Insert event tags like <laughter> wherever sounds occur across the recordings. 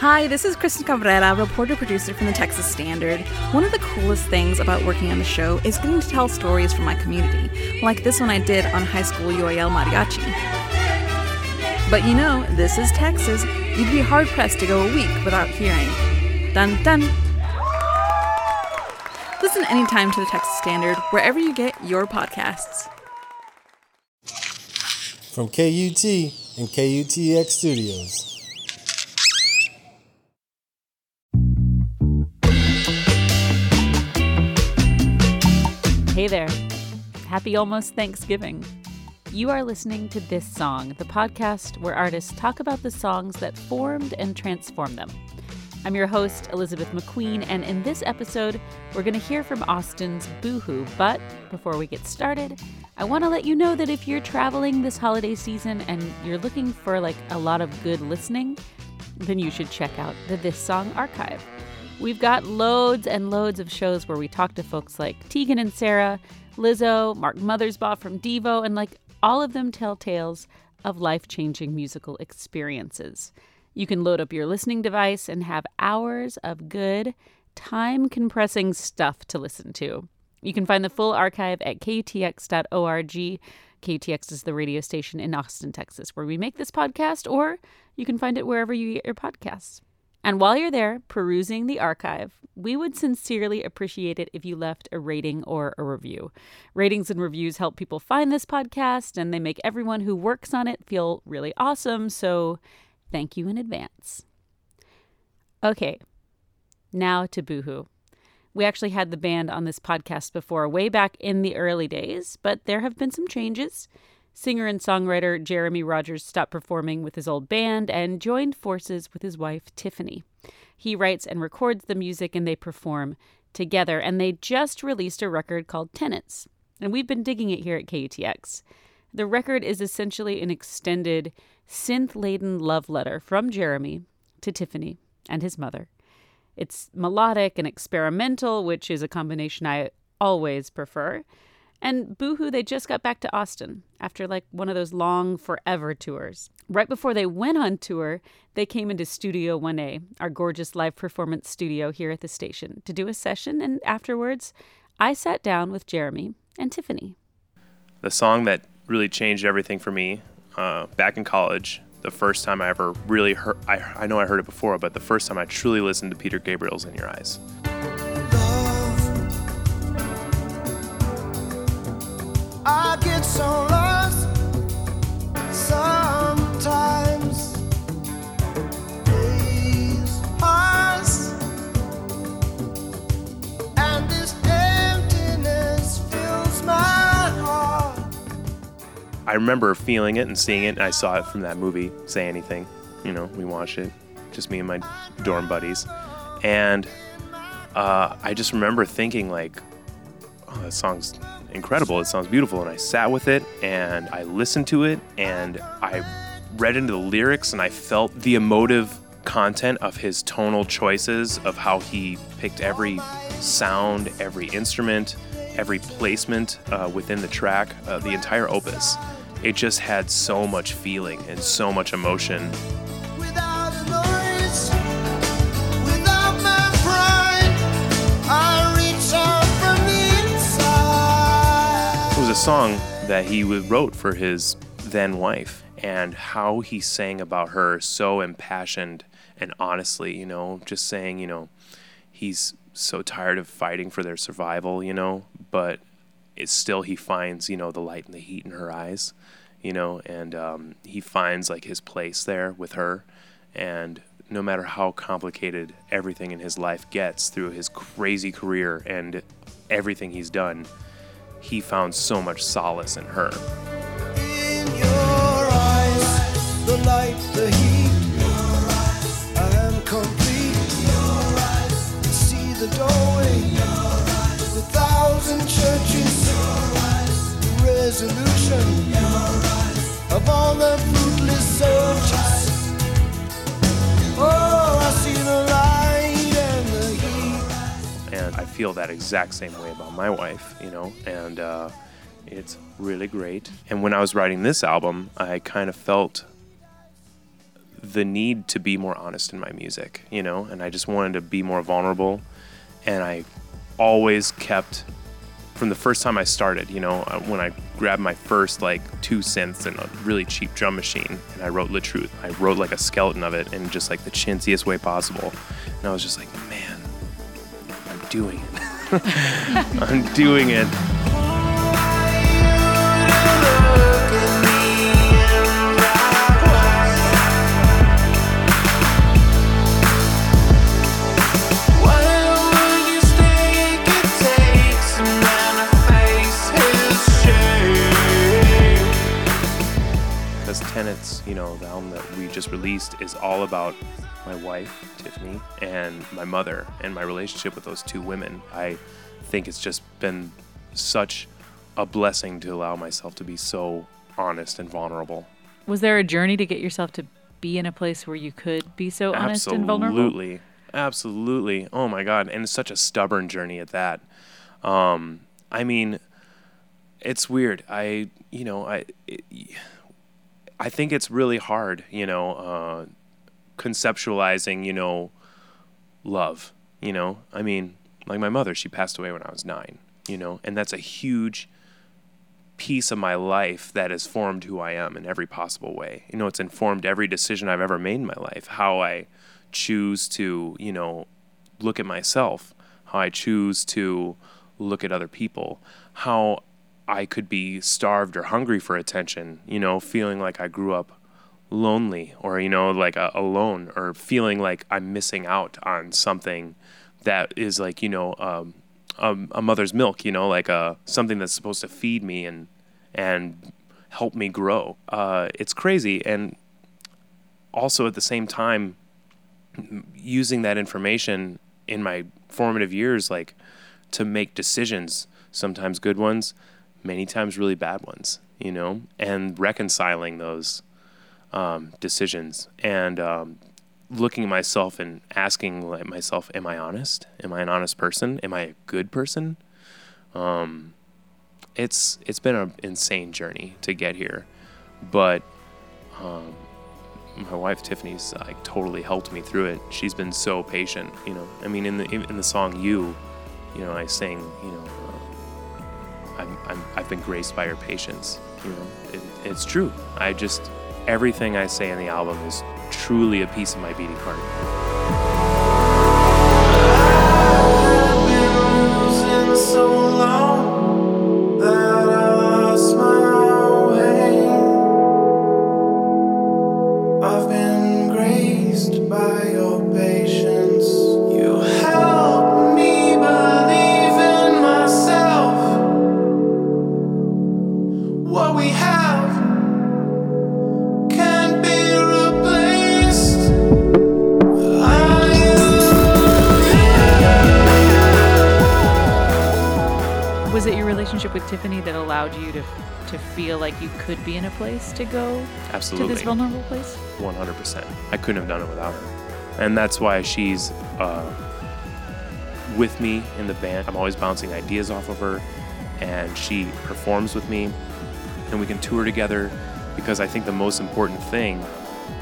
Hi, this is Kristen Cabrera, reporter producer from the Texas Standard. One of the coolest things about working on the show is getting to tell stories from my community, like this one I did on high school UIL mariachi. But you know, this is Texas. You'd be hard pressed to go a week without hearing. Dun dun. Listen anytime to the Texas Standard, wherever you get your podcasts. From KUT and KUTX Studios. Hey there. Happy almost Thanksgiving. You are listening to This Song, the podcast where artists talk about the songs that formed and transformed them. I'm your host, Elizabeth McQueen, and in this episode, we're going to hear from Austin's BUHU. But before we get started, I want to let you know that if you're traveling this holiday season and you're looking for like a lot of good listening, then you should check out the This Song archive. We've got loads and loads of shows where we talk to folks like Tegan and Sara, Lizzo, Mark Mothersbaugh from Devo, and like all of them tell tales of life changing musical experiences. You can load up your listening device and have hours of good, time compressing stuff to listen to. You can find the full archive at kutx.org. KUTX is the radio station in Austin, Texas, where we make this podcast, or you can find it wherever you get your podcasts. And while you're there perusing the archive, we would sincerely appreciate it if you left a rating or a review. Ratings and reviews help people find this podcast and they make everyone who works on it feel really awesome. So thank you in advance. Okay, now to BUHU. We actually had the band on this podcast before, way back in the early days, but there have been some changes. Singer and songwriter Jeremy Rogers stopped performing with his old band and joined forces with his wife, Tiffany. He writes and records the music and they perform together, and they just released a record called Tenets. And we've been digging it here at KUTX. The record is essentially an extended, synth laden love letter from Jeremy to Tiffany and his mother. It's melodic and experimental, which is a combination I always prefer. And BUHU, they just got back to Austin after like one of those long forever tours. Right before they went on tour, they came into Studio 1A, our gorgeous live performance studio here at the station, to do a session. And afterwards, I sat down with Jeremy and Tiffany. The song that really changed everything for me uh, back in college, the first time I ever really heard, I, I know I heard it before, but the first time I truly listened to Peter Gabriel's In Your Eyes. I get so lost sometimes. Days pass, and this emptiness fills my heart. I remember feeling it and seeing it, and I saw it from that movie, Say Anything. You know, we watched it, just me and my dorm buddies. And uh, I just remember thinking, like, oh, that song's incredible. It sounds beautiful. And I sat with it and I listened to it and I read into the lyrics and I felt the emotive content of his tonal choices, of how he picked every sound, every instrument, every placement uh, within the track, uh, the entire opus. It just had so much feeling and so much emotion. Song that he wrote for his then wife, and how he sang about her so impassioned and honestly, you know, just saying, you know, he's so tired of fighting for their survival, you know, but it's still he finds, you know, the light and the heat in her eyes, you know, and um, he finds like his place there with her, and no matter how complicated everything in his life gets through his crazy career and everything he's done, he found so much solace in her. In feel that exact same way about my wife, you know, and uh, it's really great. And when I was writing this album, I kind of felt the need to be more honest in my music, you know, and I just wanted to be more vulnerable. And I always kept, from the first time I started, you know, uh, when I grabbed my first like two synths and a really cheap drum machine and I wrote La Truth, I wrote like a skeleton of it in just like the chintziest way possible. And I was just like, man, doing it. <laughs> I'm doing it. Tenets, you know, the album that we just released is all about my wife, Tiffany, and my mother, and my relationship with those two women. I think it's just been such a blessing to allow myself to be so honest and vulnerable. Was there a journey to get yourself to be in a place where you could be so honest and vulnerable? Absolutely. Absolutely. Oh my God. And it's such a stubborn journey at that. Um, I mean, it's weird. I, you know, I, it, I think it's really hard, you know, uh, conceptualizing, you know, love, you know, I mean, like my mother, she passed away when I was nine, you know, and that's a huge piece of my life that has formed who I am in every possible way. You know, it's informed every decision I've ever made in my life, how I choose to, you know, look at myself, how I choose to look at other people, how I could be starved or hungry for attention, you know, feeling like I grew up lonely or, you know, like alone or feeling like I'm missing out on something that is like, you know, um, um, a mother's milk, you know, like uh, something that's supposed to feed me and, and help me grow. Uh, it's crazy. And also at the same time, using that information in my formative years, like to make decisions, sometimes good ones, many times really bad ones, you know, and reconciling those um, decisions and um, looking at myself and asking myself, am I honest? Am I an honest person? Am I a good person? Um, it's it's been an insane journey to get here, but um, my wife Tiffany's like totally helped me through it. She's been so patient, you know. I mean, in the in the song "You," you know, I sing, you know, I'm, I'm I've been graced by your patience. You know, it, it's true. I just everything I say in the album is truly a piece of my beating heart. Feel like you could be in a place to go to this vulnerable place? 100%. I couldn't have done it without her. And that's why she's uh, with me in the band. I'm always bouncing ideas off of her, and she performs with me, and we can tour together because I think the most important thing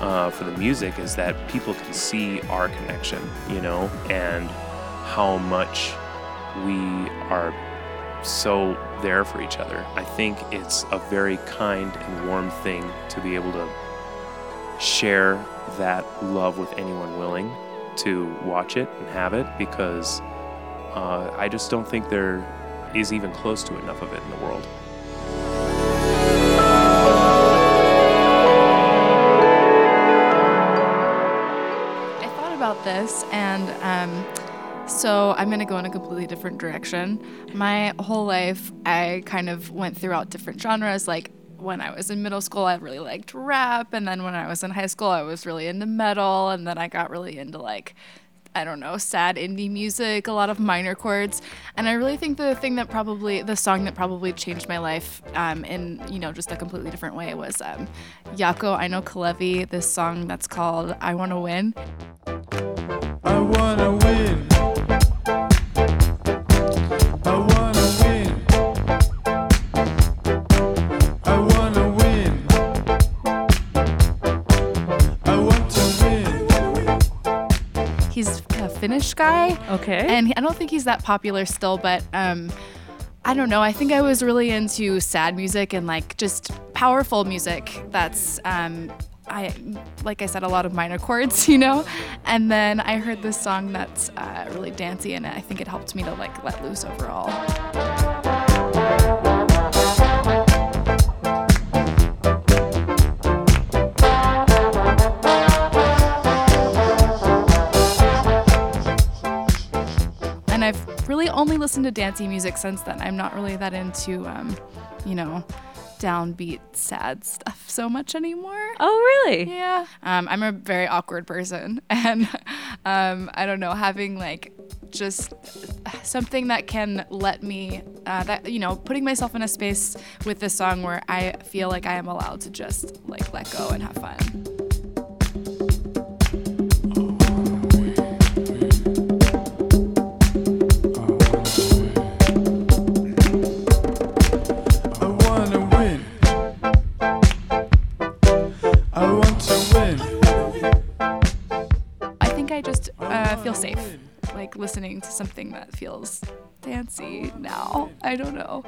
uh, for the music is that people can see our connection, you know, and how much we are so there for each other. I think it's a very kind and warm thing to be able to share that love with anyone willing to watch it and have it because uh, I just don't think there is even close to enough of it in the world. I thought about this, and um, so I'm gonna go in a completely different direction. My whole life, I kind of went throughout different genres. Like when I was in middle school, I really liked rap, and then when I was in high school, I was really into metal, and then I got really into like I don't know, sad indie music, a lot of minor chords. And I really think the thing that probably, the song that probably changed my life um, in, you know, just a completely different way was um, Jaakko Eino Kalevi, this song that's called I Wanna Win. I wanna a Finnish guy. Okay. And I don't think he's that popular still, but um, I don't know. I think I was really into sad music and like just powerful music. That's um, I like I said a lot of minor chords, <laughs> you know. And then I heard this song that's uh, really dancey, and I think it helped me to like let loose overall. Only listened to dancey music since then. I'm not really that into, um, you know, downbeat, sad stuff so much anymore. oh, really? Yeah. Um, I'm a very awkward person, <laughs> and um, I don't know, having like just something that can let me, uh, that you know, putting myself in a space with this song where I feel like I am allowed to just like let go and have fun.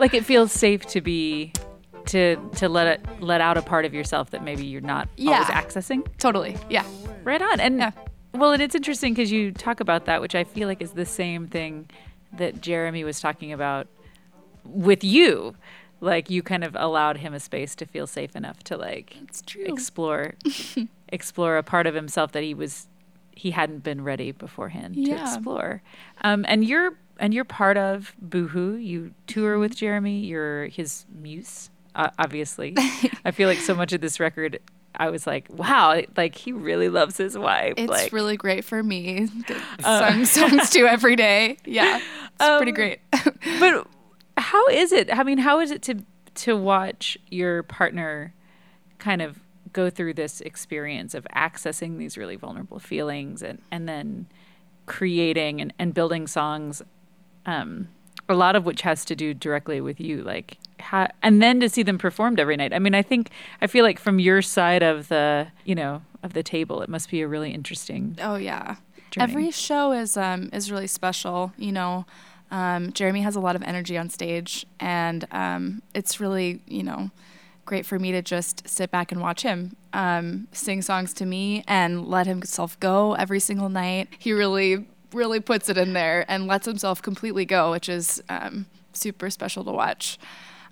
Like it feels safe to be to to let it let out a part of yourself that maybe you're not always Yeah. accessing. Totally. Yeah. Right on. And Yeah. well, and it's interesting because you talk about that, which I feel like is the same thing that Jeremy was talking about with you. Like you kind of allowed him a space to feel safe enough to like explore <laughs> explore a part of himself that he was he hadn't been ready beforehand to explore. Um, and you're and you're part of BUHU. You tour Mm-hmm. with Jeremy. You're his muse, uh, obviously. <laughs> I feel like so much of this record, I was like, wow, like he really loves his wife. It's like, really great for me. Get sung <laughs> songs to every day. Yeah. It's pretty Um, great. <laughs> but how is it? I mean, how is it to to watch your partner kind of go through this experience of accessing these really vulnerable feelings and and then creating and, and building songs um a lot of which has to do directly with you like how, and then to see them performed every night i mean i think i feel like from your side of the you know of the table it must be a really interesting Oh yeah. Journey. Every show is um is really special. You know, um, Jeremy has a lot of energy on stage, and um, it's really you know great for me to just sit back and watch him um, sing songs to me and let himself go every single night. He really really puts it in there and lets himself completely go, which is um, super special to watch.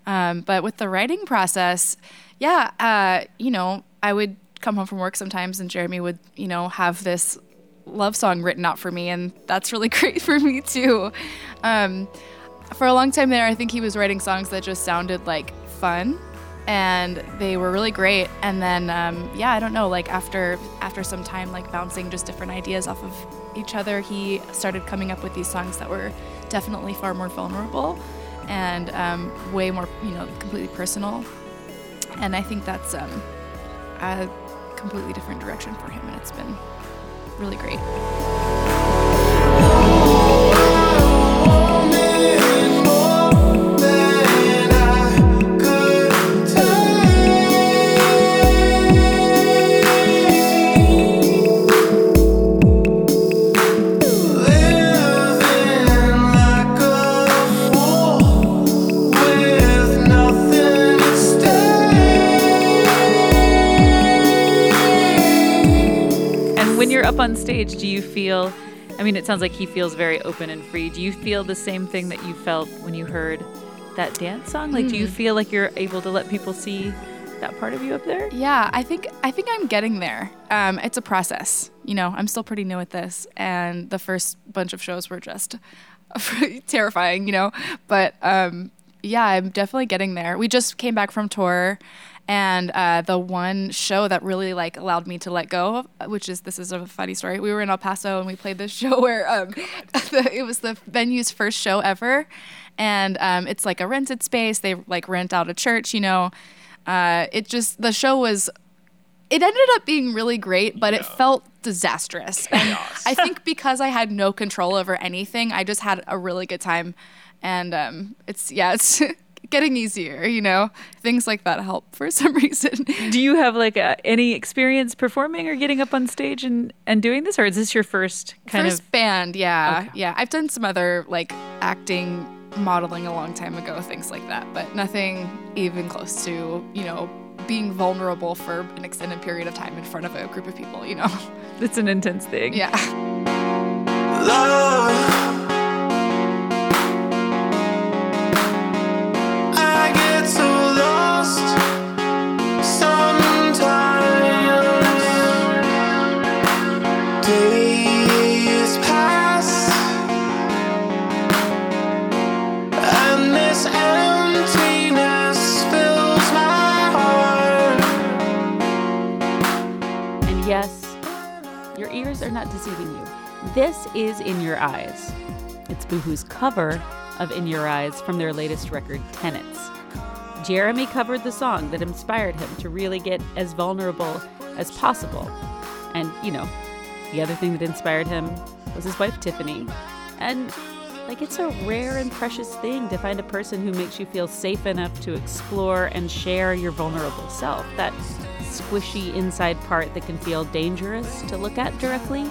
Um, but with the writing process, yeah, uh, you know, I would come home from work sometimes and Jeremy would, you know, have this love song written out for me, and that's really <laughs> great for me too. Um, for a long time there, I think he was writing songs that just sounded like fun, and they were really great. And then, um, yeah, I don't know, like after after some time, like bouncing just different ideas off of each other, he started coming up with these songs that were definitely far more vulnerable and um, way more, you know, completely personal. And I think that's um, a completely different direction for him, and it's been really great. You're up on stage, do you feel? I mean, it sounds like he feels very open and free. Do you feel the same thing that you felt when you heard that dance song? Like, do you feel like you're able to let people see that part of you up there? Yeah, I think I think I'm getting there. Um, it's a process. You know, I'm still pretty new at this, and the first bunch of shows were just <laughs> terrifying. You know, but um, yeah, I'm definitely getting there. We just came back from tour. And uh, the one show that really like allowed me to let go, which is this is a funny story. We were in El Paso and we played this <laughs> show where um, <laughs> the, it was the venue's first show ever, and um, it's like a rented space. They like rent out a church, you know. Uh, it just the show was it ended up being really great, but it felt disastrous. And I think because I had no control over anything, I just had a really good time. And um, it's yeah, it's <laughs> getting easier, you know? Things like that help for <laughs> some reason. Do you have like a, any experience performing or getting up on stage and, and doing this, or is this your first kind First of? band, yeah. Okay. Yeah. I've done some other like acting, modeling a long time ago, things like that, but nothing even close to, you know, being vulnerable for an extended period of time in front of a group of people, you know? It's an intense thing. Yeah. love. Are not deceiving you. This is In Your Eyes. It's BUHU's cover of In Your Eyes from their latest record, Tenets. Jeremy covered the song that inspired him to really get as vulnerable as possible. And, you know, the other thing that inspired him was his wife, Tiffany. And, like, it's a rare and precious thing to find a person who makes you feel safe enough to explore and share your vulnerable self. That squishy inside part that can feel dangerous to look at directly,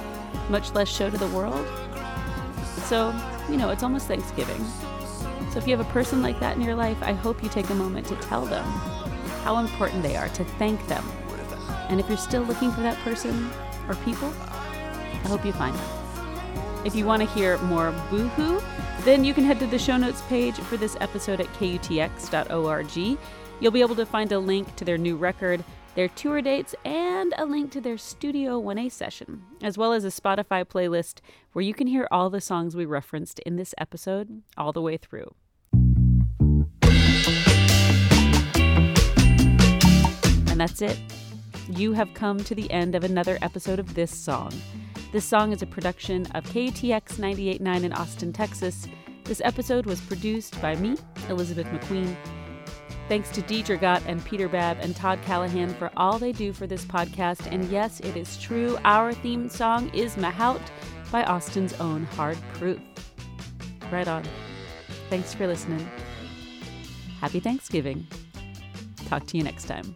much less show to the world. So, you know, it's almost Thanksgiving. So if you have a person like that in your life, I hope you take a moment to tell them how important they are, to thank them. And if you're still looking for that person or people, I hope you find them. If you want to hear more BUHU, then you can head to the show notes page for this episode at kutx.org. You'll be able to find a link to their new record, their tour dates, and a link to their Studio 1A session, as well as a Spotify playlist where you can hear all the songs we referenced in this episode all the way through. And that's it. You have come to the end of another episode of This Song. This song is a production of KUTX 98.9 in Austin, Texas. This episode was produced by me, Elizabeth McQueen. Thanks to Deidre Gott and Peter Babb and Todd Callahan for all they do for this podcast. And yes, it is true, our theme song is Mahout by Austin's own Hard Proof. Right on. Thanks for listening. Happy Thanksgiving. Talk to you next time.